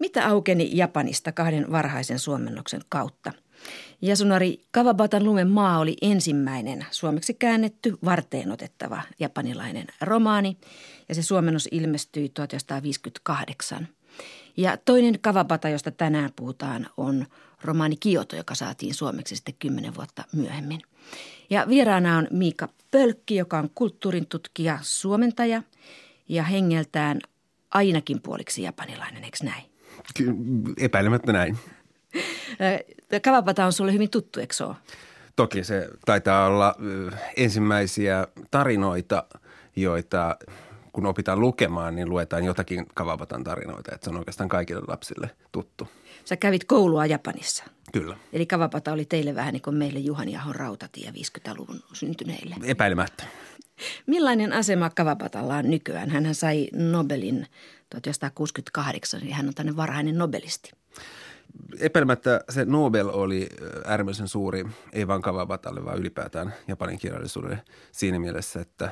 Mitä aukeni Japanista kahden varhaisen suomennoksen kautta? Yasunari Kawabatan lumen maa oli ensimmäinen suomeksi käännetty varteen otettava japanilainen romaani ja se suomennos ilmestyi 1958. Ja toinen Kawabata, josta tänään puhutaan, on romaani Kioto, joka saatiin suomeksi sitten kymmenen vuotta myöhemmin. Ja vieraana on Miika Pölkki, joka on kulttuurin tutkija, suomentaja ja hengeltään ainakin puoliksi japanilainen, eikö näin? Epäilemättä näin. Kawabata on sulle hyvin tuttu, eikö ole? Toki se taitaa olla ensimmäisiä tarinoita, joita kun opitaan lukemaan, niin luetaan jotakin Kawabatan tarinoita. Että se on oikeastaan kaikille lapsille tuttu. Sä kävit koulua Japanissa. Kyllä. Eli Kawabata oli teille vähän niin kuin meille Juhani Ahon rautatie 50-luvun syntyneille. Epäilemättä. Millainen asema Kawabatalla on nykyään? Hän sai Nobelin 1968, eli hän on tänne varhainen nobelisti. Epäilemättä se Nobel oli äärimmäisen suuri, ei vain Kawabatalle, vaan ylipäätään Japanin kirjallisuudelle siinä mielessä, että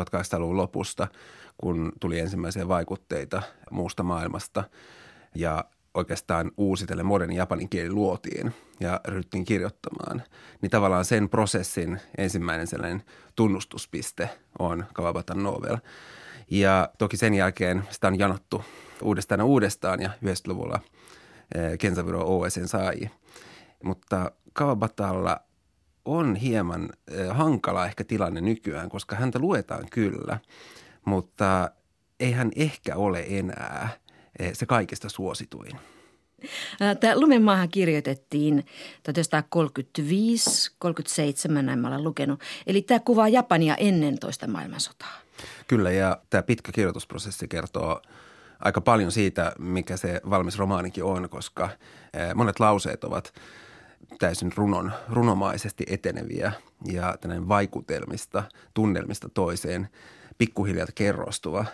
1800-luvun lopusta, kun tuli ensimmäisiä vaikutteita muusta maailmasta ja oikeastaan uusitellen moderni japanin kieli luotiin ja ryhdyttiin kirjoittamaan, niin tavallaan sen prosessin ensimmäinen sellainen tunnustuspiste on Kawabatan novel. Ja toki sen jälkeen sitä on janottu uudestaan ja uudestaan ja 90-luvulla Kensaburo OSN sai. Mutta Kawabatalla on hieman hankala ehkä tilanne nykyään, koska häntä luetaan kyllä, mutta ei hän ehkä ole enää – Eh, se kaikista suosituin. Tämä Lumenmaahan kirjoitettiin 1935, 37, näin mä olen lukenut. Eli tämä kuvaa Japania ennen toista maailmansotaa. Kyllä, ja tämä pitkä kirjoitusprosessi kertoo aika paljon siitä, mikä se valmis romaanikin on, koska monet lauseet ovat täysin runon, runomaisesti eteneviä ja tällainen vaikutelmista, tunnelmista toiseen pikkuhiljaa kerrostuva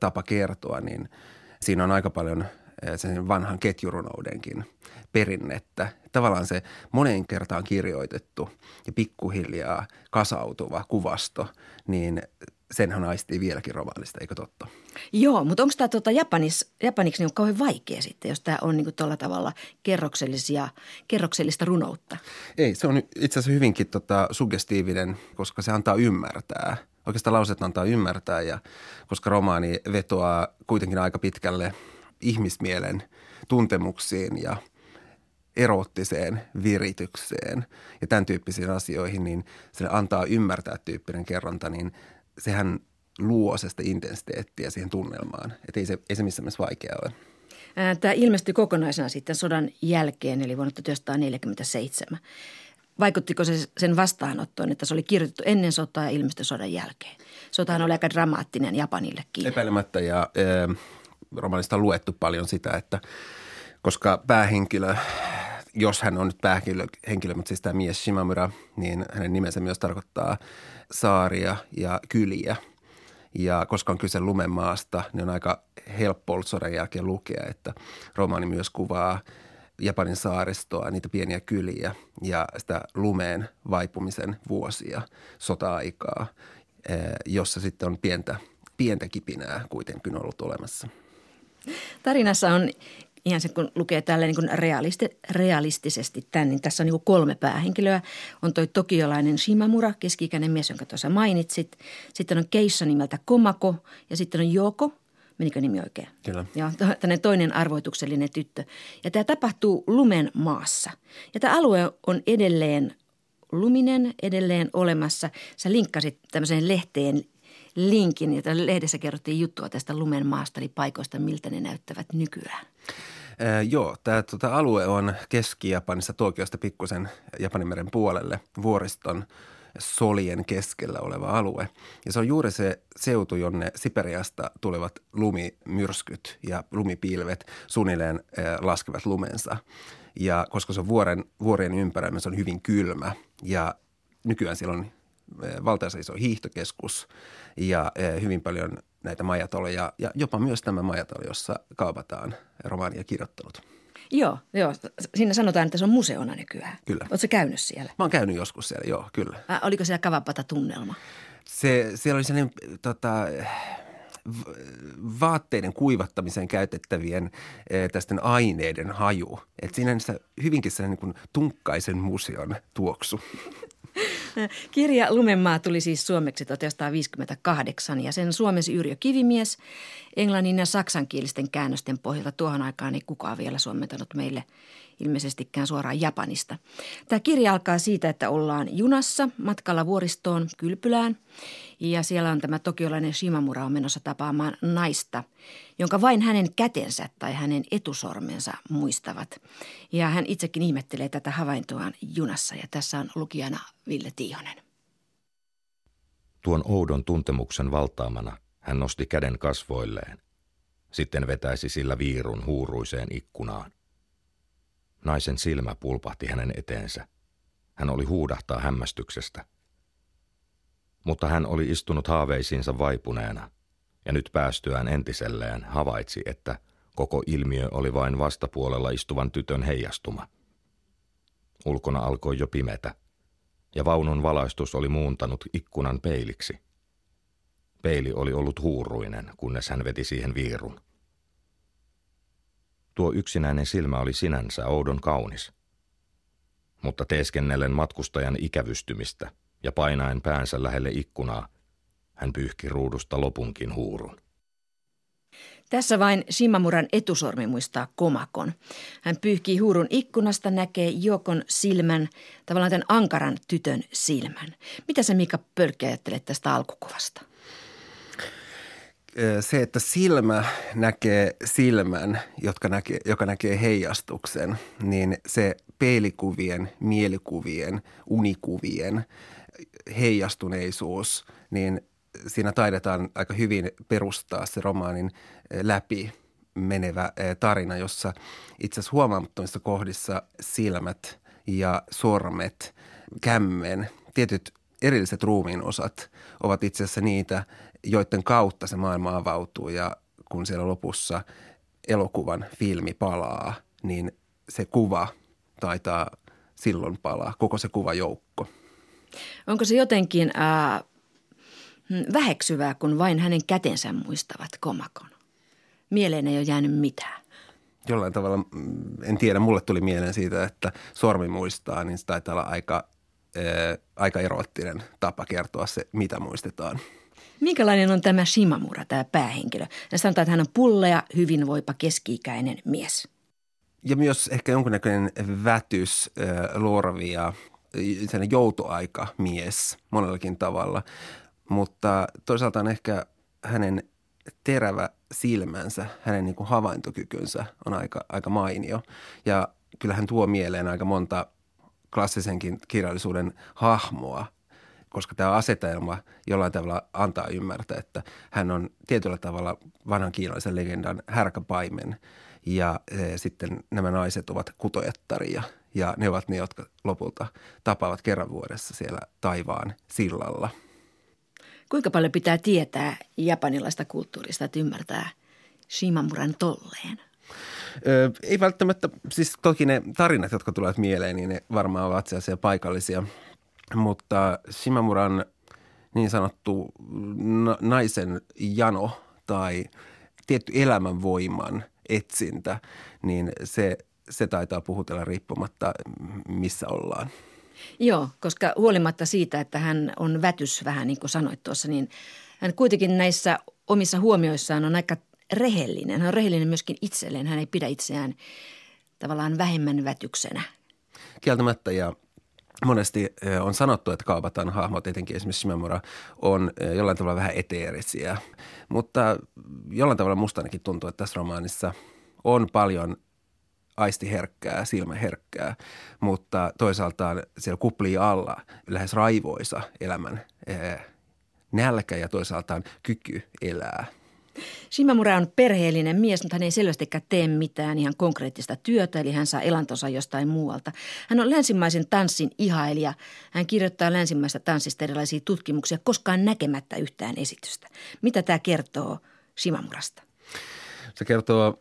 tapa kertoa, niin – siinä on aika paljon eh, sen vanhan ketjurunoudenkin perinnettä. Tavallaan se moneen kertaan kirjoitettu ja pikkuhiljaa kasautuva kuvasto, niin senhän aistii vieläkin romaanista, eikö totta? Joo, mutta onko tämä tuota Japanis, japaniksi niin kauhean vaikea sitten, jos tämä on niin tuolla tavalla kerroksellisia, kerroksellista runoutta? Ei, se on itse asiassa hyvinkin tota, suggestiivinen, koska se antaa ymmärtää – oikeastaan lauseet antaa ymmärtää ja koska romaani vetoaa kuitenkin aika pitkälle ihmismielen tuntemuksiin ja erottiseen viritykseen ja tämän tyyppisiin asioihin, niin se antaa ymmärtää tyyppinen kerronta, niin sehän luo sitä intensiteettiä siihen tunnelmaan. Että ei se, ei se missään mielessä vaikea ole. Tämä ilmestyi kokonaisena sitten sodan jälkeen, eli vuonna 1947. Vaikuttiko se sen vastaanottoon, että se oli kirjoitettu ennen sotaa ja ilmestyi sodan jälkeen? Sotahan oli aika dramaattinen Japanillekin. Epäilemättä ja e, romanista on luettu paljon sitä, että koska päähenkilö, jos hän on nyt päähenkilö, henkilö, mutta siis tämä mies Shimamura, niin hänen nimensä myös tarkoittaa saaria ja kyliä. Ja koska on kyse lumemaasta, niin on aika helppo ollut sodan jälkeen lukea, että romaani myös kuvaa – Japanin saaristoa, niitä pieniä kyliä ja sitä lumeen vaipumisen vuosia, sota-aikaa, eh, jossa sitten on pientä, pientä kipinää kuitenkin ollut olemassa. Tarinassa on ihan se, kun lukee tälle niin realisti, realistisesti tämän, niin tässä on niin kolme päähenkilöä. On toi tokiolainen Shimamura, keski-ikäinen mies, jonka tuossa mainitsit. Sitten on keissa nimeltä Komako ja sitten on Joko – Menikö nimi oikein? Kyllä. Joo, tämmöinen toinen arvoituksellinen tyttö. Ja tämä tapahtuu lumen maassa. Ja tämä alue on edelleen luminen, edelleen olemassa. Sä linkkasit tämmöiseen lehteen linkin, ja lehdessä kerrottiin juttua tästä lumen maasta, eli paikoista, miltä ne näyttävät nykyään. Ee, joo, tämä tota, alue on Keski-Japanissa Tokiosta pikkusen Japanimeren puolelle vuoriston – solien keskellä oleva alue. Ja se on juuri se seutu, jonne Siperiasta tulevat lumimyrskyt ja lumipilvet suunnilleen laskevat lumensa. Ja koska se on vuoren, vuorien ympäröimä, se on hyvin kylmä ja nykyään siellä on valtaisa iso hiihtokeskus ja hyvin paljon näitä majatoloja ja jopa myös tämä majatalo, jossa kaupataan romaania kirjoittanut. Joo, joo. Siinä sanotaan, että se on museona nykyään. Kyllä. Oletko käynyt siellä? Mä oon käynyt joskus siellä, joo, kyllä. Ä, oliko siellä kavapata tunnelma? Se, siellä oli sellainen tota, vaatteiden kuivattamiseen käytettävien tästä aineiden haju. Että siinä on hyvinkin sellainen niin tunkkaisen museon tuoksu. Kirja Lumenmaa tuli siis suomeksi 1958 ja sen suomesi Yrjö Kivimies. Englannin ja saksankielisten käännösten pohjalta tuohon aikaan ei kukaan vielä suomentanut meille ilmeisestikään suoraan Japanista. Tämä kirja alkaa siitä, että ollaan junassa matkalla vuoristoon Kylpylään ja siellä on tämä tokiolainen Shimamura on menossa tapaamaan naista, jonka vain hänen kätensä tai hänen etusormensa muistavat. Ja hän itsekin ihmettelee tätä havaintoaan junassa ja tässä on lukijana Ville Tiihonen. Tuon oudon tuntemuksen valtaamana hän nosti käden kasvoilleen. Sitten vetäisi sillä viirun huuruiseen ikkunaan. Naisen silmä pulpahti hänen eteensä. Hän oli huudahtaa hämmästyksestä. Mutta hän oli istunut haaveisiinsa vaipuneena, ja nyt päästyään entiselleen havaitsi, että koko ilmiö oli vain vastapuolella istuvan tytön heijastuma. Ulkona alkoi jo pimetä, ja vaunun valaistus oli muuntanut ikkunan peiliksi. Peili oli ollut huuruinen, kunnes hän veti siihen viirun. Tuo yksinäinen silmä oli sinänsä oudon kaunis. Mutta teeskennellen matkustajan ikävystymistä ja painaen päänsä lähelle ikkunaa, hän pyyhki ruudusta lopunkin huurun. Tässä vain Shimamuran etusormi muistaa komakon. Hän pyyhkii huurun ikkunasta, näkee Jokon silmän, tavallaan tämän ankaran tytön silmän. Mitä sä Mika Pölkki ajattelet tästä alkukuvasta? Se, että silmä näkee silmän, jotka näkee, joka näkee heijastuksen, niin se peilikuvien, mielikuvien, unikuvien heijastuneisuus, niin siinä taidetaan aika hyvin perustaa se romaanin läpi menevä tarina, jossa itse asiassa huomaamattomissa kohdissa silmät ja sormet, kämmen, tietyt erilliset ruumiin osat ovat itse asiassa niitä, joiden kautta se maailma avautuu ja kun siellä lopussa elokuvan filmi palaa, niin se kuva taitaa silloin palaa, koko se kuvajoukko. Onko se jotenkin äh, väheksyvää, kun vain hänen kätensä muistavat komakon? Mieleen ei ole jäänyt mitään. Jollain tavalla, mm, en tiedä, mulle tuli mieleen siitä, että sormi muistaa, niin se taitaa olla aika, äh, aika eroottinen tapa kertoa se, mitä muistetaan. Minkälainen on tämä Shimamura, tämä päähenkilö? Ja sanotaan, että hän on pullea, hyvinvoipa, keski-ikäinen mies. Ja myös ehkä jonkunnäköinen vätys, lorvi ja joutoaika mies monellakin tavalla. Mutta toisaalta on ehkä hänen terävä silmänsä, hänen niin kuin havaintokykynsä on aika, aika mainio. Ja kyllähän tuo mieleen aika monta klassisenkin kirjallisuuden hahmoa – koska tämä asetelma jollain tavalla antaa ymmärtää, että hän on tietyllä tavalla vanhan kiinalaisen legendan härkäpaimen ja e, sitten nämä naiset ovat kutojattaria ja ne ovat ne, jotka lopulta tapaavat kerran vuodessa siellä taivaan sillalla. Kuinka paljon pitää tietää japanilaista kulttuurista, että ymmärtää Shimamuran tolleen? Ö, ei välttämättä, siis toki ne tarinat, jotka tulevat mieleen, niin ne varmaan ovat sellaisia paikallisia mutta Shimamuran niin sanottu naisen jano tai tietty elämänvoiman etsintä, niin se, se taitaa puhutella riippumatta, missä ollaan. Joo, koska huolimatta siitä, että hän on vätys vähän niin kuin sanoit tuossa, niin hän kuitenkin näissä omissa huomioissaan on aika rehellinen. Hän on rehellinen myöskin itselleen. Hän ei pidä itseään tavallaan vähemmän vätyksenä. Kieltämättä ja monesti on sanottu, että Kaabatan hahmot, etenkin esimerkiksi Shimamura, on jollain tavalla vähän eteerisiä. Mutta jollain tavalla musta ainakin tuntuu, että tässä romaanissa on paljon aistiherkkää, silmäherkkää, mutta toisaalta siellä kuplii alla lähes raivoisa elämän nälkä ja toisaalta kyky elää – Shimamura on perheellinen mies, mutta hän ei selvästikään tee mitään ihan konkreettista työtä, eli hän saa elantonsa jostain muualta. Hän on länsimaisen tanssin ihailija. Hän kirjoittaa länsimaista tanssista erilaisia tutkimuksia, koskaan näkemättä yhtään esitystä. Mitä tämä kertoo Shimamurasta? Se kertoo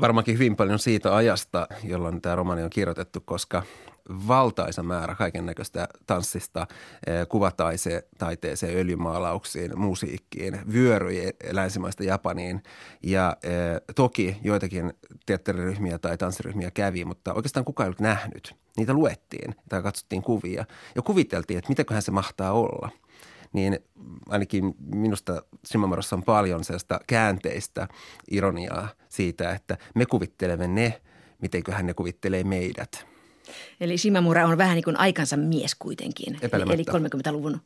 varmaankin hyvin paljon siitä ajasta, jolloin tämä romani on kirjoitettu, koska valtaisa määrä kaiken näköistä tanssista, eh, kuvataiteeseen, öljymaalauksiin, musiikkiin, vyöryi länsimaista Japaniin. Ja eh, toki joitakin teatteriryhmiä tai tanssiryhmiä kävi, mutta oikeastaan kukaan ei ollut nähnyt. Niitä luettiin tai katsottiin kuvia ja kuviteltiin, että mitäköhän se mahtaa olla – niin ainakin minusta Shimamurassa on paljon sellaista käänteistä ironiaa siitä, että me kuvittelemme ne, mitenköhän ne kuvittelee meidät. Eli Shimamura on vähän niin kuin aikansa mies kuitenkin. Eli 30-luvun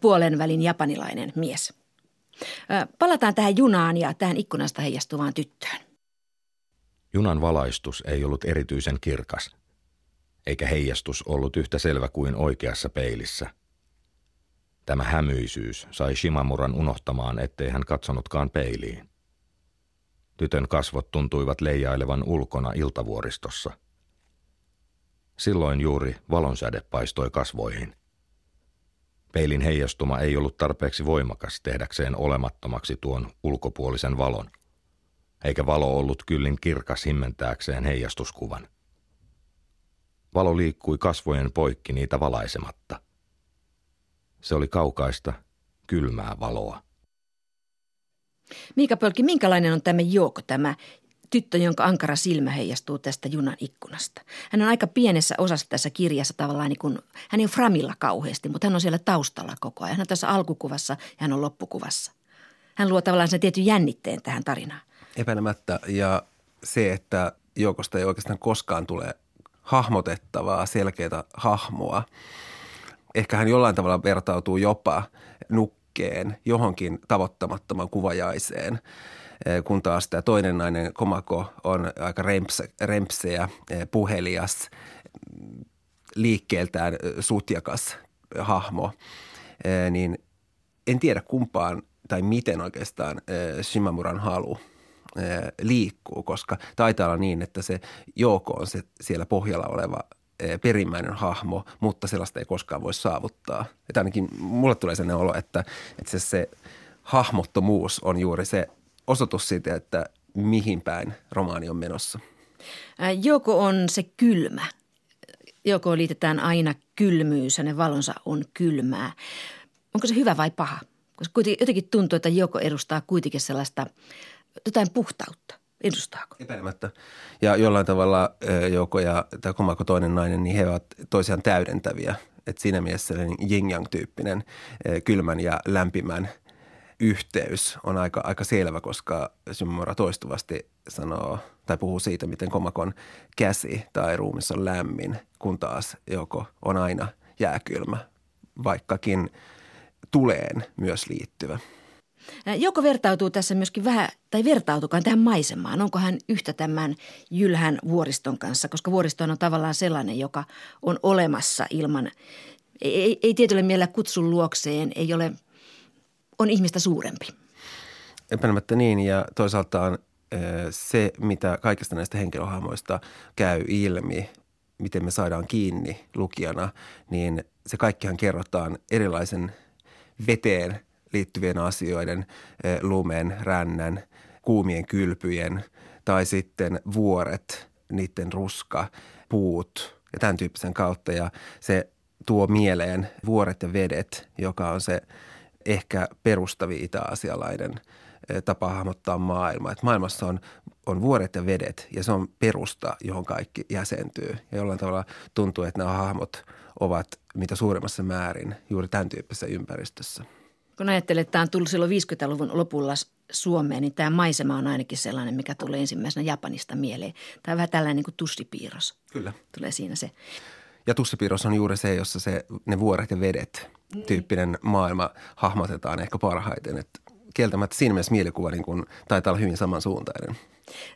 puolen välin japanilainen mies. Palataan tähän junaan ja tähän ikkunasta heijastuvaan tyttöön. Junan valaistus ei ollut erityisen kirkas, eikä heijastus ollut yhtä selvä kuin oikeassa peilissä – Tämä hämyisyys sai Shimamuran unohtamaan, ettei hän katsonutkaan peiliin. Tytön kasvot tuntuivat leijailevan ulkona iltavuoristossa. Silloin juuri valonsäde paistoi kasvoihin. Peilin heijastuma ei ollut tarpeeksi voimakas tehdäkseen olemattomaksi tuon ulkopuolisen valon, eikä valo ollut kyllin kirkas himmentääkseen heijastuskuvan. Valo liikkui kasvojen poikki niitä valaisematta – se oli kaukaista, kylmää valoa. Miika Pölki, minkälainen on tämä Jouko, tämä tyttö, jonka ankara silmä heijastuu tästä junan ikkunasta? Hän on aika pienessä osassa tässä kirjassa tavallaan niin kuin, hän ei ole framilla kauheasti, mutta hän on siellä taustalla koko ajan. Hän on tässä alkukuvassa ja hän on loppukuvassa. Hän luo tavallaan sen tietyn jännitteen tähän tarinaan. Epäilemättä ja se, että Joukosta ei oikeastaan koskaan tule hahmotettavaa, selkeää hahmoa – ehkä hän jollain tavalla vertautuu jopa nukkeen johonkin tavoittamattoman kuvajaiseen kun taas tämä toinen nainen Komako on aika rempse, rempseä, eh, puhelias, liikkeeltään eh, sutjakas hahmo, niin en tiedä kumpaan tai miten oikeastaan Shimamuran halu liikkuu, koska taitaa olla niin, että se Jooko on se siellä pohjalla oleva – Eh, perimmäinen hahmo, mutta sellaista ei koskaan voi saavuttaa. Että ainakin mulle tulee sellainen olo, että, että se, se hahmottomuus on juuri se osoitus siitä, että mihin päin romaani on menossa. Joko on se kylmä. Joko liitetään aina kylmyys, hänen valonsa on kylmää. Onko se hyvä vai paha? Koska jotenkin tuntuu, että joko edustaa kuitenkin sellaista jotain puhtautta. Edustaako? Epäilemättä. Ja jollain tavalla Jouko ja tämä Komako toinen nainen, niin he ovat toisiaan täydentäviä. Et siinä mielessä yin tyyppinen kylmän ja lämpimän yhteys on aika, aika selvä, koska Shimomura toistuvasti sanoo tai puhuu siitä, miten Komakon käsi tai ruumis on lämmin, kun taas Joko on aina jääkylmä, vaikkakin tuleen myös liittyvä. Joko vertautuu tässä myöskin vähän, tai vertautukaan tähän maisemaan? Onko hän yhtä tämän Jylhän vuoriston kanssa? Koska vuoristo on tavallaan sellainen, joka on olemassa ilman, ei, ei tietyllä mielellä kutsun luokseen, ei ole, on ihmistä suurempi. Epäilemättä niin, ja toisaalta on se, mitä kaikista näistä henkilöhahmoista käy ilmi, miten me saadaan kiinni lukijana, niin se kaikkihan kerrotaan erilaisen veteen – liittyvien asioiden, eh, lumen, rännän, kuumien kylpyjen tai sitten vuoret, niiden ruska, puut ja tämän tyyppisen kautta. Ja se tuo mieleen vuoret ja vedet, joka on se ehkä perustavi itä-asialainen eh, tapa hahmottaa maailmaa. Että maailmassa on, on vuoret ja vedet ja se on perusta, johon kaikki jäsentyy. Ja jollain tavalla tuntuu, että nämä hahmot ovat mitä suurimmassa määrin juuri tämän tyyppisessä ympäristössä. Kun ajattelee, että tämä on tullut silloin 50-luvun lopulla Suomeen, niin tämä maisema on ainakin sellainen, mikä tulee ensimmäisenä Japanista mieleen. Tämä on vähän tällainen niin kuin tussipiirros. Kyllä. Tulee siinä se. Ja tussipiirros on juuri se, jossa se, ne vuoret ja vedet tyyppinen maailma hahmotetaan ehkä parhaiten. Että kieltämättä siinä mielessä mielikuva niin kuin, taitaa olla hyvin samansuuntainen.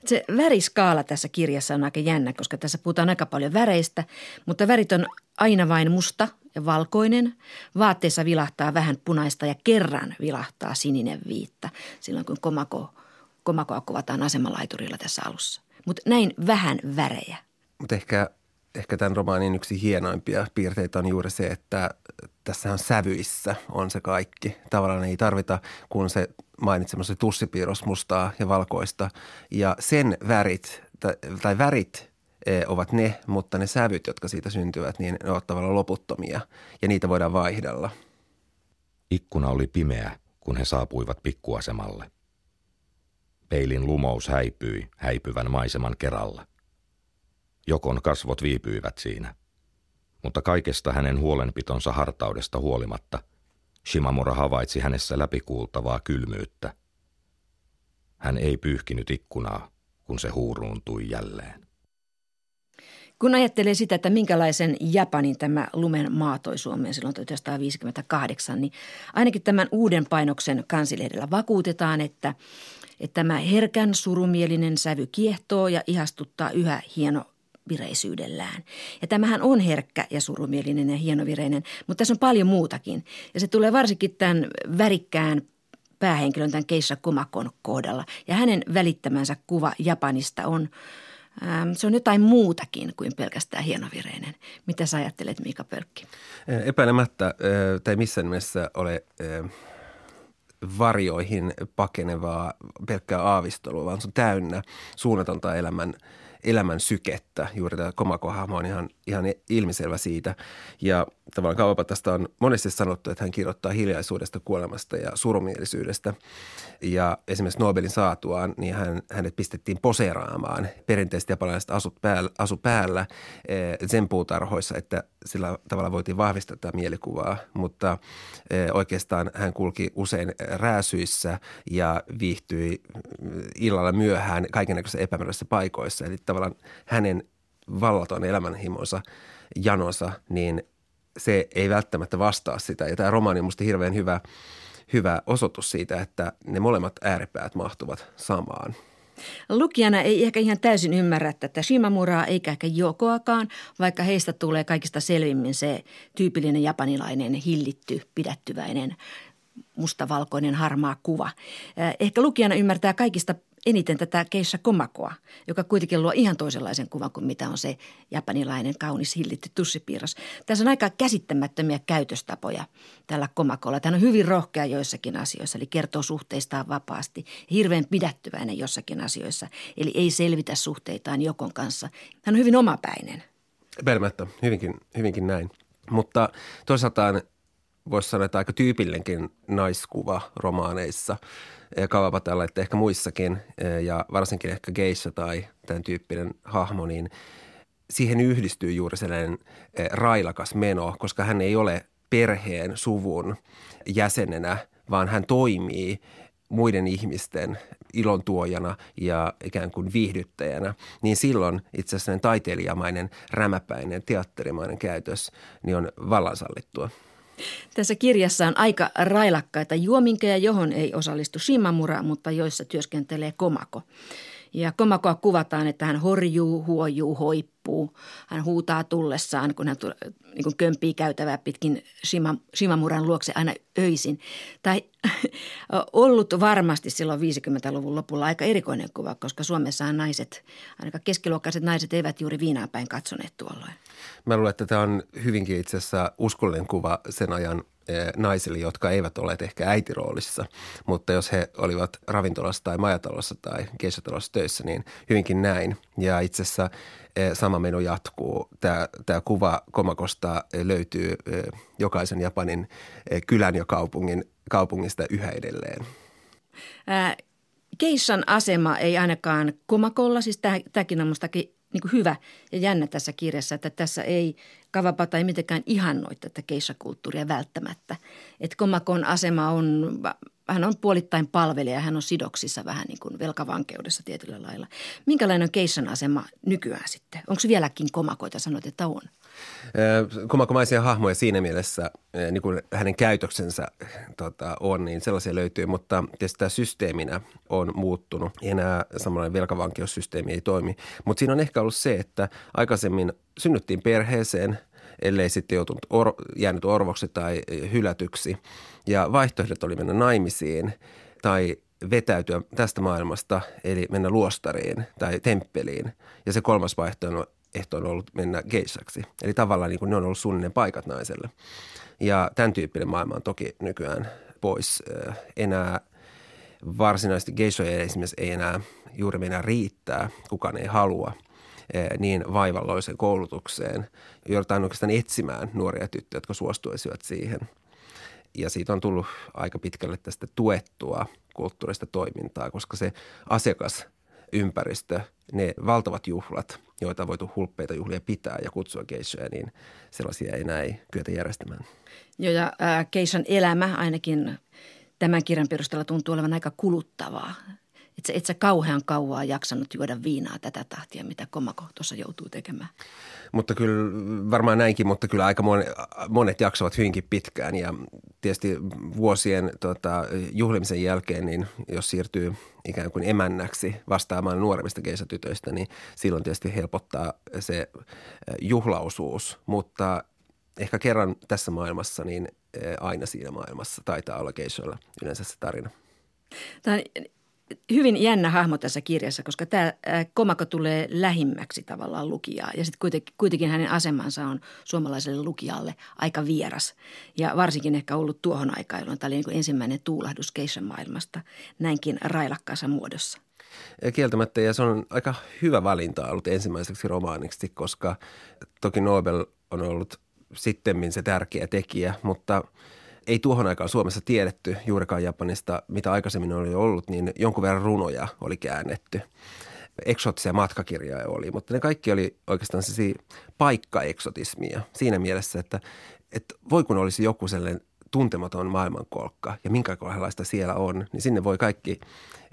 Se väriskaala tässä kirjassa on aika jännä, koska tässä puhutaan aika paljon väreistä, mutta värit on aina vain musta ja valkoinen. Vaatteessa vilahtaa vähän punaista ja kerran vilahtaa sininen viitta silloin, kun komako, komakoa kuvataan asemalaiturilla tässä alussa. Mutta näin vähän värejä. Mutta ehkä, ehkä tämän romaanin yksi hienoimpia piirteitä on juuri se, että tässä on sävyissä on se kaikki. Tavallaan ei tarvita, kun se mainitsemassa tussipiirros mustaa ja valkoista. Ja sen värit tai, tai värit e, ovat ne, mutta ne sävyt, jotka siitä syntyvät, niin ne ovat tavallaan loputtomia ja niitä voidaan vaihdella. Ikkuna oli pimeä, kun he saapuivat pikkuasemalle. Peilin lumous häipyi häipyvän maiseman keralla. Jokon kasvot viipyivät siinä. Mutta kaikesta hänen huolenpitonsa hartaudesta huolimatta – Shimamura havaitsi hänessä läpikuultavaa kylmyyttä. Hän ei pyyhkinyt ikkunaa, kun se huuruuntui jälleen. Kun ajattelee sitä, että minkälaisen Japanin tämä lumen maa toi Suomeen silloin 1958, niin ainakin tämän uuden painoksen kansilehdellä vakuutetaan, että, että tämä herkän surumielinen sävy kiehtoo ja ihastuttaa yhä hieno vireisyydellään. Ja tämähän on herkkä ja surumielinen ja hienovireinen, mutta tässä on paljon muutakin. Ja se tulee varsinkin tämän värikkään päähenkilön, tämän Keissa Komakon kohdalla. Ja hänen välittämänsä kuva Japanista on, ähm, se on jotain muutakin kuin pelkästään hienovireinen. Mitä sä ajattelet, Miika Pölkki? Epäilemättä, tai missään nimessä ole varjoihin pakenevaa pelkkää aavistelua, vaan se on täynnä suunnatonta elämän – elämän sykettä. Juuri tämä Komako-hahmo on ihan, ihan ilmiselvä siitä. Ja tavallaan Kaupatasta on monesti sanottu, että hän kirjoittaa hiljaisuudesta, kuolemasta ja surumielisyydestä. Ja esimerkiksi Nobelin saatuaan, niin hän, hänet pistettiin poseeraamaan perinteisesti japanilaiset asut päällä, asu päällä sen puutarhoissa, että sillä tavalla voitiin vahvistaa tätä mielikuvaa. Mutta eh, oikeastaan hän kulki usein rääsyissä ja viihtyi illalla myöhään kaikenlaisissa epämääräisissä paikoissa. Eli tavallaan hänen vallaton elämänhimonsa, janonsa, niin se ei välttämättä vastaa sitä. Ja tämä romaani on minusta hirveän hyvä, hyvä osoitus siitä, että ne molemmat ääripäät mahtuvat samaan. Lukijana ei ehkä ihan täysin ymmärrä tätä Shimamuraa eikä ehkä Jokoakaan, vaikka heistä tulee kaikista selvimmin se tyypillinen japanilainen hillitty, pidättyväinen mustavalkoinen harmaa kuva. Ehkä lukijana ymmärtää kaikista eniten tätä Keissa Komakoa, joka kuitenkin luo ihan toisenlaisen kuvan kuin mitä on se japanilainen kaunis hillitty tussipiirros. Tässä on aika käsittämättömiä käytöstapoja tällä Komakolla. Tämä on hyvin rohkea joissakin asioissa, eli kertoo suhteistaan vapaasti. Hirveän pidättyväinen jossakin asioissa, eli ei selvitä suhteitaan Jokon kanssa. Hän on hyvin omapäinen. Pelmättä, hyvinkin, hyvinkin näin. Mutta toisaalta voisi sanoa, että aika tyypillinenkin naiskuva romaaneissa – Kawapatalla, että ehkä muissakin ja varsinkin ehkä Geissa tai tämän tyyppinen hahmo, niin siihen yhdistyy juuri sellainen railakas meno, koska hän ei ole perheen, suvun jäsenenä, vaan hän toimii muiden ihmisten ilon tuojana ja ikään kuin viihdyttäjänä, niin silloin itse asiassa taiteilijamainen, rämäpäinen, teatterimainen käytös niin on vallansallittua. Tässä kirjassa on aika railakkaita juominkeja, johon ei osallistu Shimamura, mutta joissa työskentelee Komako. Ja Komakoa kuvataan, että hän horjuu, huojuu, hoippuu. Hän huutaa tullessaan, kun hän niin kuin kömpii käytävää pitkin Shima, Shimamuran luokse aina öisin. Tai ollut varmasti silloin 50-luvun lopulla aika erikoinen kuva, koska Suomessahan naiset, ainakaan keskiluokkaiset naiset eivät juuri viinaan päin katsoneet tuolloin. Mä luulen, että tämä on hyvinkin itse asiassa uskollinen kuva sen ajan naisille, jotka eivät ole ehkä äitiroolissa, mutta jos he olivat ravintolassa tai majatalossa tai keisotalossa töissä, niin hyvinkin näin. Ja itse asiassa eh, sama meno jatkuu. Tämä, tämä kuva Komakosta löytyy eh, jokaisen Japanin kylän ja kaupungin, kaupungista yhä edelleen. Keissan asema ei ainakaan Komakolla, siis tämäkin on minustakin niin hyvä ja jännä tässä kirjassa, että tässä ei Kavapata ei mitenkään ihannoi tätä keissakulttuuria välttämättä. Että Komakon asema on, hän on puolittain palvelija, hän on sidoksissa vähän niin kuin velkavankeudessa tietyllä lailla. Minkälainen on keissan asema nykyään sitten? Onko vieläkin komakoita, sanoit, että on? Komakomaisia hahmoja siinä mielessä, niin kuin hänen käytöksensä tota, on, niin sellaisia löytyy, mutta tietysti tämä systeeminä on muuttunut. Enää samanlainen velkavankeussysteemi ei toimi. Mutta siinä on ehkä ollut se, että aikaisemmin synnyttiin perheeseen, ellei sitten joutunut or, jäänyt orvoksi tai hylätyksi. Ja vaihtoehdot oli mennä naimisiin tai vetäytyä tästä maailmasta, eli mennä luostariin tai temppeliin. Ja se kolmas vaihtoehto ehto on ollut mennä geissaksi. Eli tavallaan niin kuin ne on ollut suunnilleen paikat naiselle. Ja tämän tyyppinen maailma on toki nykyään pois. Enää varsinaisesti geishoja esimerkiksi ei enää juuri mennä riittää, kukaan ei halua niin vaivalloiseen koulutukseen. Joudutaan oikeastaan etsimään nuoria tyttöjä, jotka suostuisivat siihen. Ja siitä on tullut aika pitkälle tästä tuettua kulttuurista toimintaa, koska se asiakasympäristö, ne valtavat juhlat, joita on voitu hulppeita juhlia pitää ja kutsua geishoja, niin sellaisia ei näin kyetä järjestämään. Joo, ja äh, elämä ainakin tämän kirjan perusteella tuntuu olevan aika kuluttavaa. Et sä, et sä kauhean kauaa jaksanut juoda viinaa tätä tahtia, mitä Komako tuossa joutuu tekemään. Mutta kyllä varmaan näinkin, mutta kyllä aika monet jaksavat hyvinkin pitkään ja tietysti vuosien tota, juhlimisen jälkeen, niin jos siirtyy ikään kuin emännäksi vastaamaan nuoremmista keisatytöistä, niin silloin tietysti helpottaa se juhlausuus, mutta ehkä kerran tässä maailmassa, niin aina siinä maailmassa taitaa olla keissoilla yleensä se tarina. Tämä on hyvin jännä hahmo tässä kirjassa, koska tämä komako tulee lähimmäksi tavallaan lukijaa ja sitten kuitenkin, kuitenkin hänen asemansa on suomalaiselle lukijalle aika vieras ja varsinkin ehkä ollut tuohon aikaan, jolloin tämä oli niin ensimmäinen tuulahdus keishan maailmasta näinkin railakkaassa muodossa. Kieltämättä, ja se on aika hyvä valinta ollut ensimmäiseksi romaaniksi, koska toki Nobel on ollut sittemmin se tärkeä tekijä, mutta – ei tuohon aikaan Suomessa tiedetty juurikaan Japanista, mitä aikaisemmin oli ollut, niin jonkun verran runoja oli käännetty. Eksotisia matkakirjoja oli, mutta ne kaikki oli oikeastaan paikka-eksotismia siinä mielessä, että, että voi kun olisi joku sellainen tuntematon maailmankolkka ja minkälaista siellä on, niin sinne voi kaikki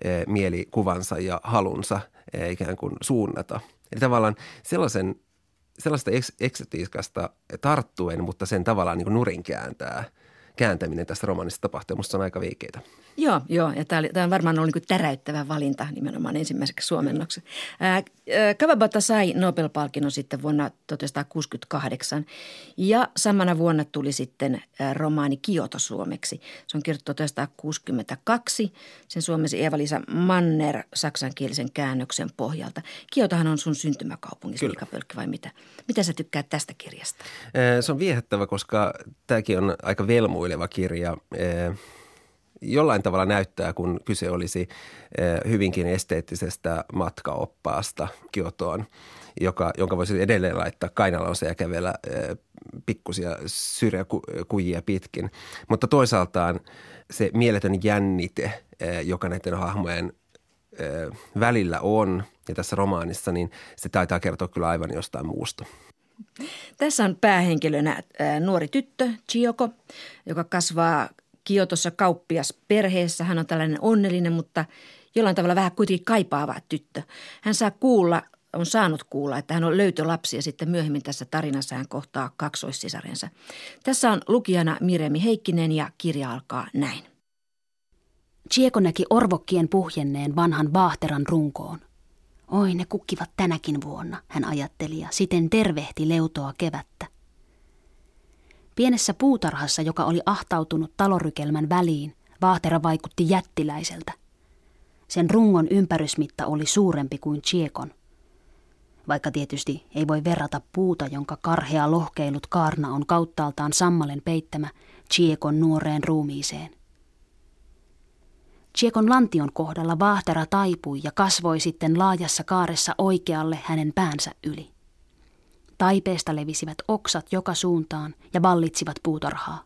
e, mielikuvansa ja halunsa e, ikään kuin suunnata. Eli tavallaan sellaisen, sellaista eksotiikasta tarttuen, mutta sen tavallaan niin nurin kääntää – kääntäminen tästä romanista tapahtuu. Musta se on aika veikeitä. Joo, joo. Ja tämä, tämä on varmaan ollut niin täräyttävä valinta nimenomaan ensimmäiseksi suomennoksi. Kawabata sai Nobel-palkinnon sitten vuonna 1968 ja samana vuonna tuli sitten romaani Kioto suomeksi. Se on kirjoitettu 1962. Sen suomesi Eeva-Liisa Manner saksankielisen käännöksen pohjalta. Kiotohan on sun syntymäkaupunki, Mika Pölkki, vai mitä? Mitä sä tykkäät tästä kirjasta? Se on viehättävä, koska tämäkin on aika velmuileva kirja jollain tavalla näyttää, kun kyse olisi eh, hyvinkin esteettisestä matkaoppaasta Kiotoon, joka, jonka voisi edelleen laittaa kainalonsa ja kävellä eh, pikkusia syrjäkujia pitkin. Mutta toisaaltaan se mieletön jännite, eh, joka näiden hahmojen välillä on ja tässä romaanissa, niin se taitaa kertoa kyllä aivan jostain muusta. Tässä on päähenkilönä nuori tyttö, Chioko, joka kasvaa Kiotossa kauppias perheessä. Hän on tällainen onnellinen, mutta jollain tavalla vähän kuitenkin kaipaava tyttö. Hän saa kuulla, on saanut kuulla, että hän on löytölapsi ja sitten myöhemmin tässä tarinassa hän kohtaa kaksoissisarensa. Tässä on lukijana Miremi Heikkinen ja kirja alkaa näin. Chieko näki orvokkien puhjenneen vanhan vaahteran runkoon. Oi, ne kukkivat tänäkin vuonna, hän ajatteli ja siten tervehti leutoa kevättä. Pienessä puutarhassa, joka oli ahtautunut talorykelmän väliin, vaahtera vaikutti jättiläiseltä. Sen rungon ympärysmitta oli suurempi kuin Chiekon. Vaikka tietysti ei voi verrata puuta, jonka karhea lohkeilut kaarna on kauttaaltaan sammalen peittämä Chiekon nuoreen ruumiiseen. Chiekon lantion kohdalla vaahtera taipui ja kasvoi sitten laajassa kaaressa oikealle hänen päänsä yli. Taipeesta levisivät oksat joka suuntaan ja vallitsivat puutarhaa.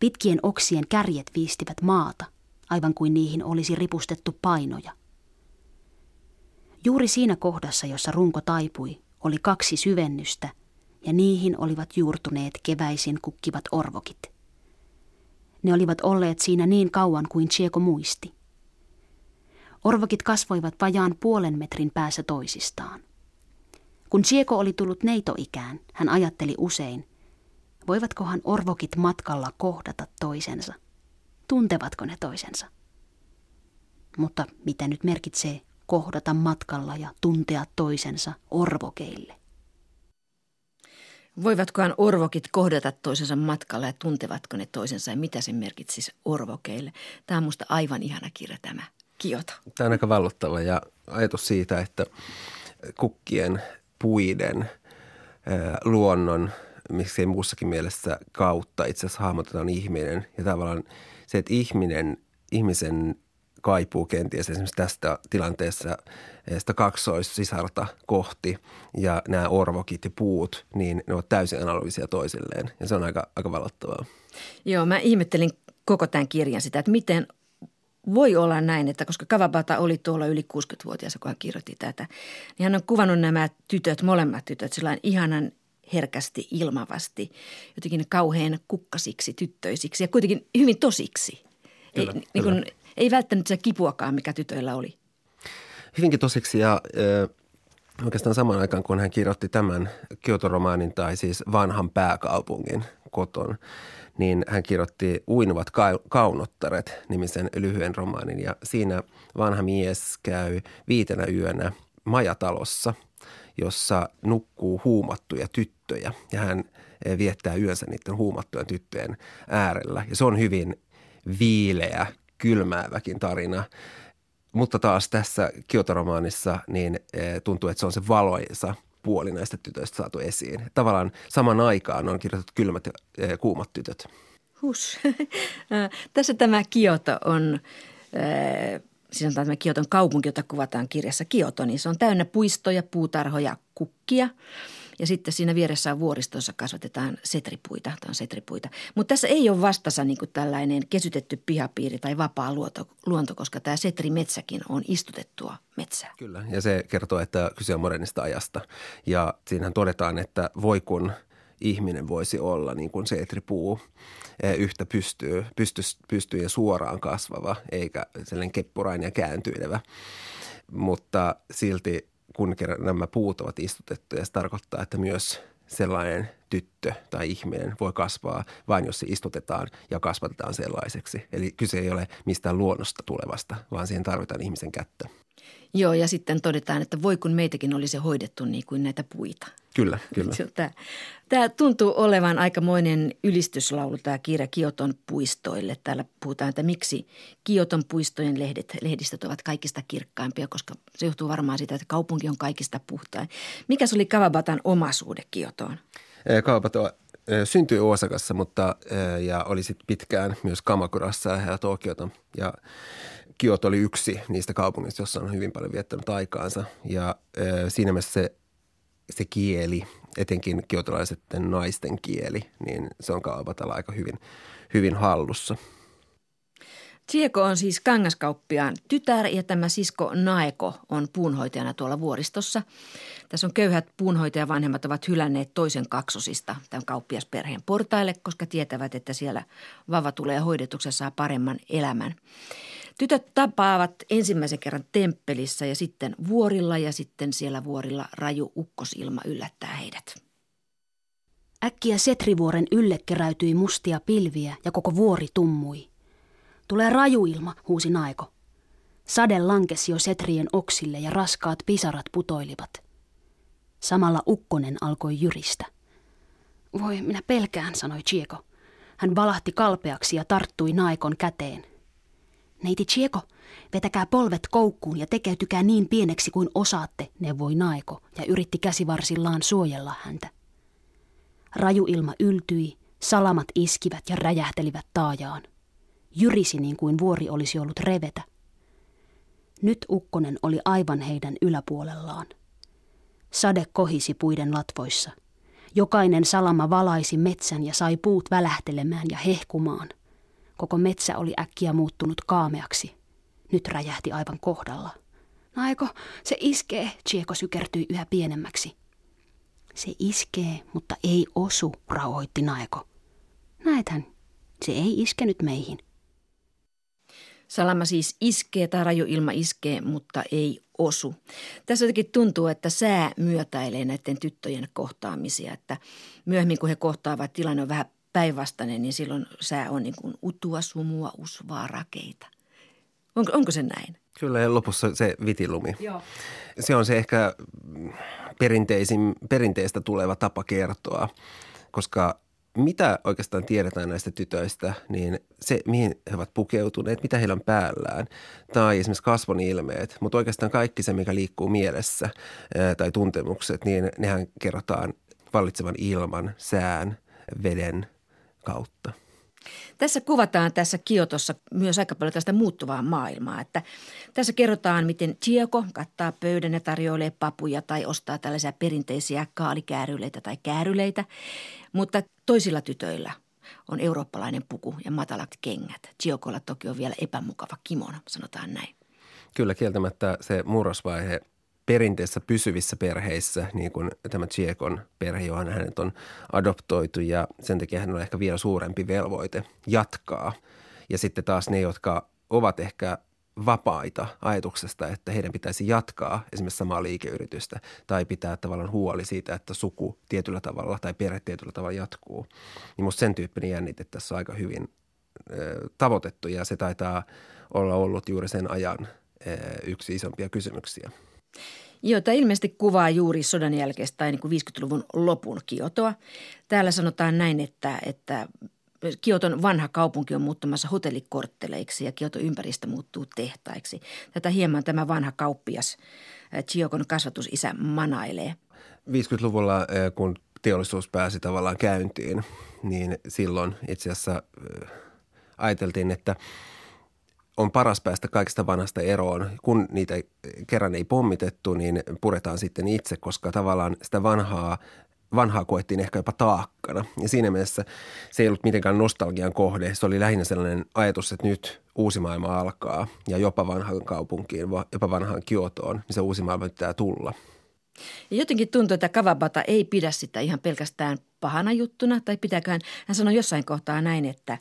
Pitkien oksien kärjet viistivät maata, aivan kuin niihin olisi ripustettu painoja. Juuri siinä kohdassa, jossa runko taipui, oli kaksi syvennystä, ja niihin olivat juurtuneet keväisin kukkivat orvokit. Ne olivat olleet siinä niin kauan kuin Chieko muisti. Orvokit kasvoivat vajaan puolen metrin päässä toisistaan. Kun Chieko oli tullut neitoikään, hän ajatteli usein, voivatkohan orvokit matkalla kohdata toisensa? Tuntevatko ne toisensa? Mutta mitä nyt merkitsee kohdata matkalla ja tuntea toisensa orvokeille? Voivatkohan orvokit kohdata toisensa matkalla ja tuntevatko ne toisensa ja mitä se merkitsisi orvokeille? Tämä on minusta aivan ihana kirja tämä Kioto. Tämä on aika vallottava ja ajatus siitä, että kukkien puiden, luonnon, miksei muussakin mielessä kautta itse asiassa hahmotetaan ihminen. Ja tavallaan se, että ihminen, ihmisen kaipuu kenties esimerkiksi tästä tilanteessa sitä kaksoissisarta kohti ja nämä orvokit ja puut, niin ne ovat täysin analogisia toisilleen ja se on aika, aika valottavaa. Joo, mä ihmettelin koko tämän kirjan sitä, että miten voi olla näin, että koska Kavabata oli tuolla yli 60-vuotias, kun hän kirjoitti tätä, niin hän on kuvannut nämä tytöt, molemmat tytöt, sillä ihanan herkästi, ilmavasti, jotenkin kauhean kukkasiksi, tyttöisiksi ja kuitenkin hyvin tosiksi. Kyllä, ei, niin kuin, ei välttänyt se kipuakaan, mikä tytöillä oli. Hyvinkin tosiksi ja ö, oikeastaan samaan aikaan, kun hän kirjoitti tämän Kioto-romaanin tai siis vanhan pääkaupungin koton, niin hän kirjoitti Uinuvat kaunottaret nimisen lyhyen romaanin. Ja siinä vanha mies käy viitenä yönä majatalossa, jossa nukkuu huumattuja tyttöjä. Ja hän eh, viettää yönsä niiden huumattujen tyttöjen äärellä. Ja se on hyvin viileä, kylmääväkin tarina. Mutta taas tässä Kioto-romaanissa niin eh, tuntuu, että se on se valoisa puoli näistä tytöistä saatu esiin. Tavallaan saman aikaan on kirjoitettu kylmät ja eh, kuumat tytöt. Hus. Tässä tämä Kioto on, siis on tämä Kioton kaupunki, jota kuvataan kirjassa Kioto, niin se on täynnä puistoja, puutarhoja, kukkia – ja sitten siinä vieressä on vuoristossa kasvatetaan setripuita, tai on setripuita. Mutta tässä ei ole vastassa niin tällainen kesytetty pihapiiri tai vapaa luonto, luonto, koska tämä setrimetsäkin on istutettua metsää. Kyllä, ja se kertoo, että kyse on modernista ajasta. Ja siinähän todetaan, että voi kun ihminen voisi olla niin kuin setripuu e, yhtä pystyy, pystyy, pystyy ja suoraan kasvava, eikä sellainen keppurainen ja kääntyilevä. Mutta silti kun kerran nämä puut ovat istutettuja. Se tarkoittaa, että myös sellainen tyttö tai ihminen voi kasvaa vain, jos se istutetaan ja kasvatetaan sellaiseksi. Eli kyse ei ole mistään luonnosta tulevasta, vaan siihen tarvitaan ihmisen kättä. Joo, ja sitten todetaan, että voi kun meitäkin olisi hoidettu niin kuin näitä puita. Kyllä, kyllä. Tämä, tämä tuntuu olevan aikamoinen ylistyslaulu, tämä kirja Kioton puistoille. Täällä puhutaan, että miksi Kioton puistojen lehdet, lehdistöt ovat kaikista kirkkaimpia, koska se johtuu varmaan siitä, että kaupunki on kaikista puhtain. Mikä oli Kawabatan oma suhde Kiotoon? Kawabata syntyi Osakassa, mutta ja oli sitten pitkään myös Kamakurassa ja Tokiota. Ja Kioto oli yksi niistä kaupungista, jossa on hyvin paljon viettänyt aikaansa. Ja siinä mielessä se, se kieli, etenkin kiotolaisten naisten kieli, niin se on Kaavatalla aika hyvin, hyvin hallussa. Chieko on siis kangaskauppiaan tytär ja tämä sisko Naeko on puunhoitajana tuolla vuoristossa. Tässä on köyhät puunhoitajavanhemmat ovat hylänneet toisen kaksosista tämän kauppiasperheen portaille, koska tietävät, että siellä vava tulee hoidetuksi ja saa paremman elämän. Tytöt tapaavat ensimmäisen kerran temppelissä ja sitten vuorilla ja sitten siellä vuorilla raju ukkosilma yllättää heidät. Äkkiä Setrivuoren ylle keräytyi mustia pilviä ja koko vuori tummui. Tulee rajuilma, huusi Naiko. Sade lankesi jo Setrien oksille ja raskaat pisarat putoilivat. Samalla ukkonen alkoi jyristä. Voi, minä pelkään, sanoi Chieko. Hän valahti kalpeaksi ja tarttui Naikon käteen. Neiti Chieko, vetäkää polvet koukkuun ja tekeytykää niin pieneksi kuin osaatte, neuvoi Naiko ja yritti käsivarsillaan suojella häntä. Raju ilma yltyi, salamat iskivät ja räjähtelivät taajaan. Jyrisi niin kuin vuori olisi ollut revetä. Nyt ukkonen oli aivan heidän yläpuolellaan. Sade kohisi puiden latvoissa. Jokainen salama valaisi metsän ja sai puut välähtelemään ja hehkumaan – Koko metsä oli äkkiä muuttunut kaameaksi. Nyt räjähti aivan kohdalla. Naiko, se iskee, Chieko sykertyi yhä pienemmäksi. Se iskee, mutta ei osu, rauhoitti Naeko. Näethän, se ei iskenyt meihin. Salama siis iskee tai rajuilma iskee, mutta ei osu. Tässä jotenkin tuntuu, että sää myötäilee näiden tyttöjen kohtaamisia, että myöhemmin kun he kohtaavat, tilanne on vähän päinvastainen, niin silloin sää on niin kuin utua, sumua, usvaa, rakeita. Onko, onko se näin? Kyllä ja lopussa se vitilumi. Joo. Se on se ehkä perinteisin, perinteistä tuleva tapa kertoa, koska mitä oikeastaan tiedetään näistä tytöistä, niin se, mihin he ovat pukeutuneet, mitä heillä on päällään, tai esimerkiksi kasvon ilmeet, mutta oikeastaan kaikki se, mikä liikkuu mielessä tai tuntemukset, niin nehän kerrotaan vallitsevan ilman, sään, veden, kautta. Tässä kuvataan tässä Kiotossa myös aika paljon tästä muuttuvaa maailmaa. Että tässä kerrotaan, miten Chieko kattaa pöydän ja tarjoilee papuja tai ostaa tällaisia perinteisiä kaalikääryleitä tai kääryleitä. Mutta toisilla tytöillä on eurooppalainen puku ja matalat kengät. Chiokolla toki on vielä epämukava kimono, sanotaan näin. Kyllä kieltämättä se murrosvaihe perinteessä pysyvissä perheissä, niin kuin tämä Chiekon perhe, johon hänet on adoptoitu ja sen takia hän on ehkä vielä suurempi velvoite jatkaa. Ja sitten taas ne, jotka ovat ehkä vapaita ajatuksesta, että heidän pitäisi jatkaa esimerkiksi samaa liikeyritystä tai pitää tavallaan huoli siitä, että suku tietyllä tavalla tai perhe tietyllä tavalla jatkuu. Niin musta sen tyyppinen jännite tässä on aika hyvin ö, tavoitettu ja se taitaa olla ollut juuri sen ajan ö, yksi isompia kysymyksiä. Jota ilmeisesti kuvaa juuri sodan jälkeistä tai niin kuin 50-luvun lopun Kiotoa. Täällä sanotaan näin, että, että Kioton vanha kaupunki on muuttumassa hotellikortteleiksi ja Kioton ympäristö muuttuu tehtaiksi. Tätä hieman tämä vanha kauppias Chiokon kasvatusisä manailee. 50-luvulla, kun teollisuus pääsi tavallaan käyntiin, niin silloin itse asiassa ajateltiin, että – on paras päästä kaikista vanhasta eroon. Kun niitä kerran ei pommitettu, niin puretaan sitten itse, koska tavallaan sitä vanhaa vanhaa koettiin ehkä jopa taakkana. Ja siinä mielessä se ei ollut mitenkään nostalgian kohde. Se oli lähinnä sellainen ajatus, että nyt uusi maailma alkaa ja jopa vanhaan kaupunkiin, jopa vanhaan Kiotoon, niin se uusi maailma pitää tulla. Ja jotenkin tuntuu, että Kawabata ei pidä sitä ihan pelkästään pahana juttuna, tai pitääkään, hän sanoi jossain kohtaa näin, että,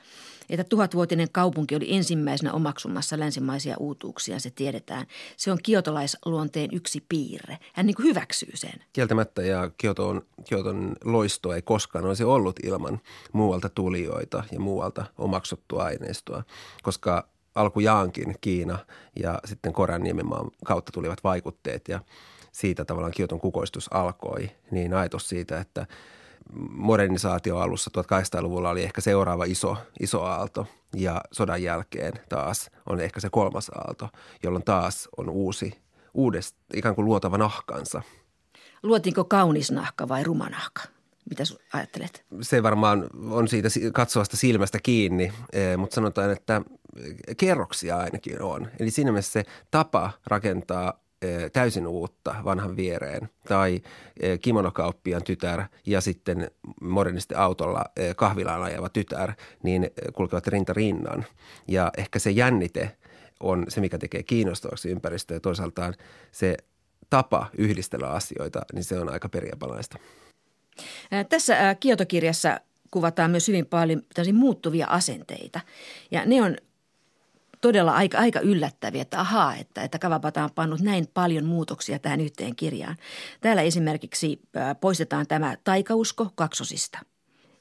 että tuhatvuotinen kaupunki oli ensimmäisenä omaksumassa länsimaisia uutuuksia, se tiedetään. Se on kiotolaisluonteen yksi piirre. Hän niin hyväksyy sen. Kieltämättä, ja Kioton, Kioton loisto ei koskaan olisi ollut ilman muualta tulijoita ja muualta omaksuttua aineistoa, koska alkujaankin Kiina ja sitten niemenmaan kautta tulivat vaikutteet ja siitä tavallaan Kioton kukoistus alkoi, niin ajatus siitä, että modernisaatio alussa 1800-luvulla oli ehkä seuraava iso, iso aalto ja sodan jälkeen taas on ehkä se kolmas aalto, jolloin taas on uusi, uudest, ikään kuin luotava nahkansa. Luotiinko kaunis nahka vai ruma nahka? Mitä ajattelet? Se varmaan on siitä katsovasta silmästä kiinni, eh, mutta sanotaan, että kerroksia ainakin on. Eli siinä mielessä se tapa rakentaa täysin uutta vanhan viereen tai kimonokauppian tytär ja sitten modernisti autolla kahvilaan ajava tytär, niin kulkevat rinta rinnan. Ja ehkä se jännite on se, mikä tekee kiinnostavaksi ympäristöä ja toisaaltaan se tapa yhdistellä asioita, niin se on aika periaapalaista. Tässä Kiotokirjassa kuvataan myös hyvin paljon muuttuvia asenteita. Ja ne on todella aika, aika yllättäviä, että ahaa, että, että Kavapata on pannut näin paljon muutoksia tähän yhteen kirjaan. Täällä esimerkiksi poistetaan tämä taikausko kaksosista.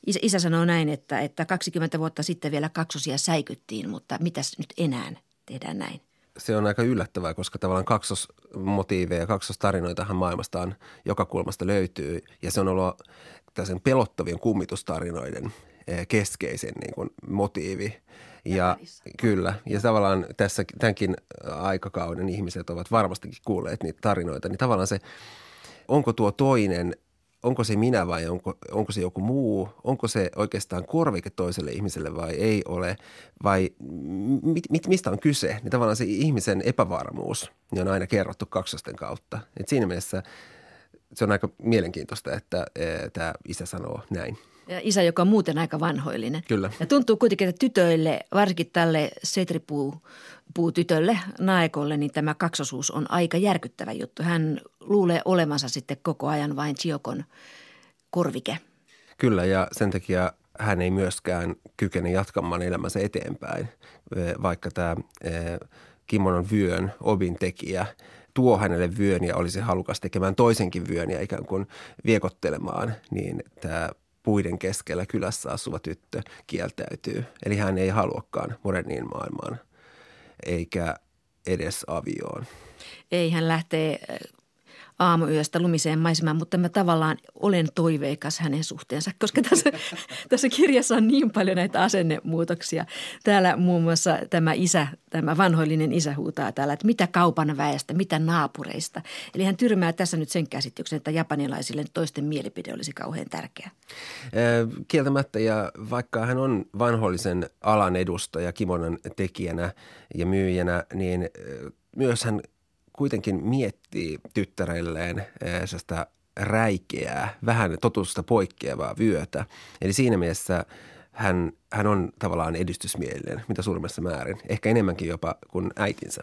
Isä, isä sanoo näin, että, että 20 vuotta sitten vielä kaksosia säikyttiin, mutta mitäs nyt enää tehdään näin? se on aika yllättävää, koska tavallaan kaksosmotiiveja ja kaksostarinoitahan maailmastaan joka kulmasta löytyy. Ja se on ollut tällaisen pelottavien kummitustarinoiden keskeisen niin kuin, motiivi. Ja kyllä, ja tavallaan tässä tämänkin aikakauden ihmiset ovat varmastikin kuulleet niitä tarinoita, niin tavallaan se, onko tuo toinen, onko se minä vai onko, onko se joku muu, onko se oikeastaan korvike toiselle ihmiselle vai ei ole, vai mit, mit, mistä on kyse, niin tavallaan se ihmisen epävarmuus niin on aina kerrottu kaksosten kautta. Et siinä mielessä se on aika mielenkiintoista, että, että tämä isä sanoo näin. Ja isä, joka on muuten aika vanhoillinen. Kyllä. Ja tuntuu kuitenkin, että tytöille, varsinkin tälle setripuu tytölle, naekolle, niin tämä kaksosuus on aika järkyttävä juttu. Hän luulee olevansa sitten koko ajan vain Chiokon korvike. Kyllä, ja sen takia hän ei myöskään kykene jatkamaan elämänsä eteenpäin, vaikka tämä kimonon vyön obin tekijä tuo hänelle vyön ja olisi halukas tekemään toisenkin vyön ja ikään kuin viekottelemaan, niin tämä puiden keskellä kylässä asuva tyttö kieltäytyy. Eli hän ei haluakaan moderniin maailmaan eikä edes avioon. Ei, hän lähtee äh, aamuyöstä lumiseen maisemaan, mutta mä tavallaan olen toiveikas hänen suhteensa, koska tässä, tässä kirjassa on niin paljon näitä asennemuutoksia. Täällä muun muassa tämä isä, tämä vanhoillinen isä huutaa täällä, että mitä kaupan väestä, mitä naapureista. Eli hän tyrmää tässä nyt sen käsityksen, että japanilaisille toisten mielipide olisi kauhean tärkeä. Kieltämättä ja vaikka hän on vanhoillisen alan edustaja kimonon tekijänä ja myyjänä, niin myös hän kuitenkin miettii tyttärelleen sitä räikeää, vähän totusta poikkeavaa vyötä. Eli siinä mielessä hän, hän on tavallaan edistysmielinen, mitä suurimmassa määrin, ehkä enemmänkin jopa kuin äitinsä.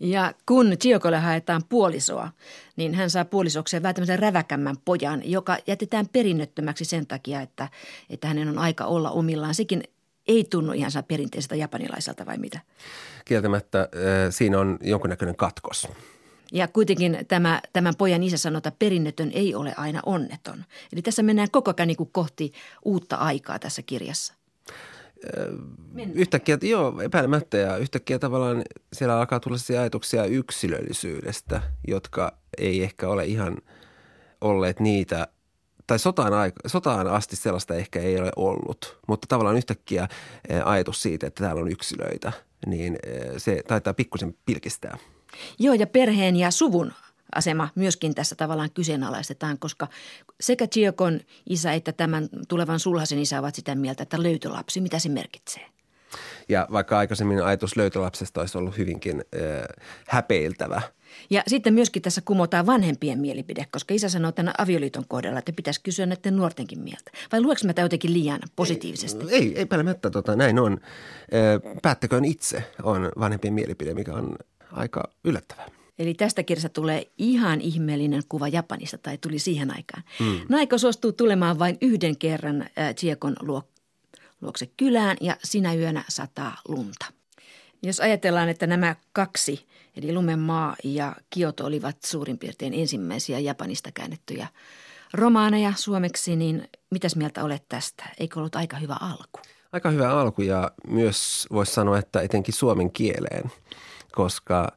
Ja kun Chiokolle haetaan puolisoa, niin hän saa puolisokseen vähän tämmöisen räväkämmän pojan, joka jätetään perinnöttömäksi sen takia, että, että hänen on aika olla omillaan. Sekin ei tunnu ihan perinteiseltä japanilaiselta vai mitä? Kieltämättä siinä on jonkunnäköinen katkos. Ja kuitenkin tämä, tämän pojan isä sanoo, että perinnetön ei ole aina onneton. Eli tässä mennään koko ajan niin kohti uutta aikaa tässä kirjassa. Mennään. Yhtäkkiä, joo, epäilemättä ja yhtäkkiä tavallaan siellä alkaa tulla ajatuksia yksilöllisyydestä, jotka ei ehkä ole ihan olleet niitä – tai sotaan, aika, sotaan asti sellaista ehkä ei ole ollut, mutta tavallaan yhtäkkiä eh, ajatus siitä, että täällä on yksilöitä, niin eh, se taitaa pikkusen pilkistää. Joo, ja perheen ja suvun asema myöskin tässä tavallaan kyseenalaistetaan, koska sekä Chiokon isä että tämän tulevan sulhasen isä ovat sitä mieltä, että löytölapsi, mitä se merkitsee? Ja vaikka aikaisemmin ajatus löytölapsesta olisi ollut hyvinkin äh, häpeiltävä – ja sitten myöskin tässä kumotaan vanhempien mielipide, koska isä sanoo tämän avioliiton kohdalla, että pitäisi kysyä näiden nuortenkin mieltä. Vai lueks mä tämä jotenkin liian positiivisesti? Ei, ei epäilemättä tota, näin on. Päättäköön itse on vanhempien mielipide, mikä on aika yllättävää. Eli tästä kirjasta tulee ihan ihmeellinen kuva Japanista, tai tuli siihen aikaan. Mm. Naiko suostuu tulemaan vain yhden kerran äh, Chiekon luo, luokse kylään ja sinä yönä sataa lunta. Jos ajatellaan, että nämä kaksi Eli Lumenmaa ja Kioto olivat suurin piirtein ensimmäisiä Japanista käännettyjä romaaneja suomeksi, niin mitäs mieltä olet tästä? Eikö ollut aika hyvä alku? Aika hyvä alku ja myös voisi sanoa, että etenkin suomen kieleen, koska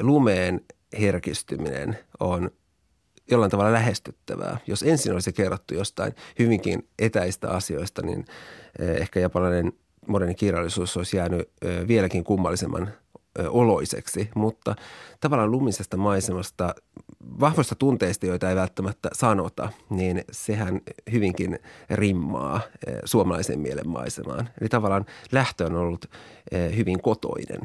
lumeen herkistyminen on jollain tavalla lähestyttävää. Jos ensin olisi kerrottu jostain hyvinkin etäistä asioista, niin eh, ehkä japanilainen moderni kirjallisuus olisi jäänyt eh, vieläkin kummallisemman oloiseksi, mutta tavallaan lumisesta maisemasta, vahvoista tunteista, joita ei välttämättä sanota, niin sehän hyvinkin rimmaa suomalaisen mielen maisemaan. Eli tavallaan lähtö on ollut hyvin kotoinen.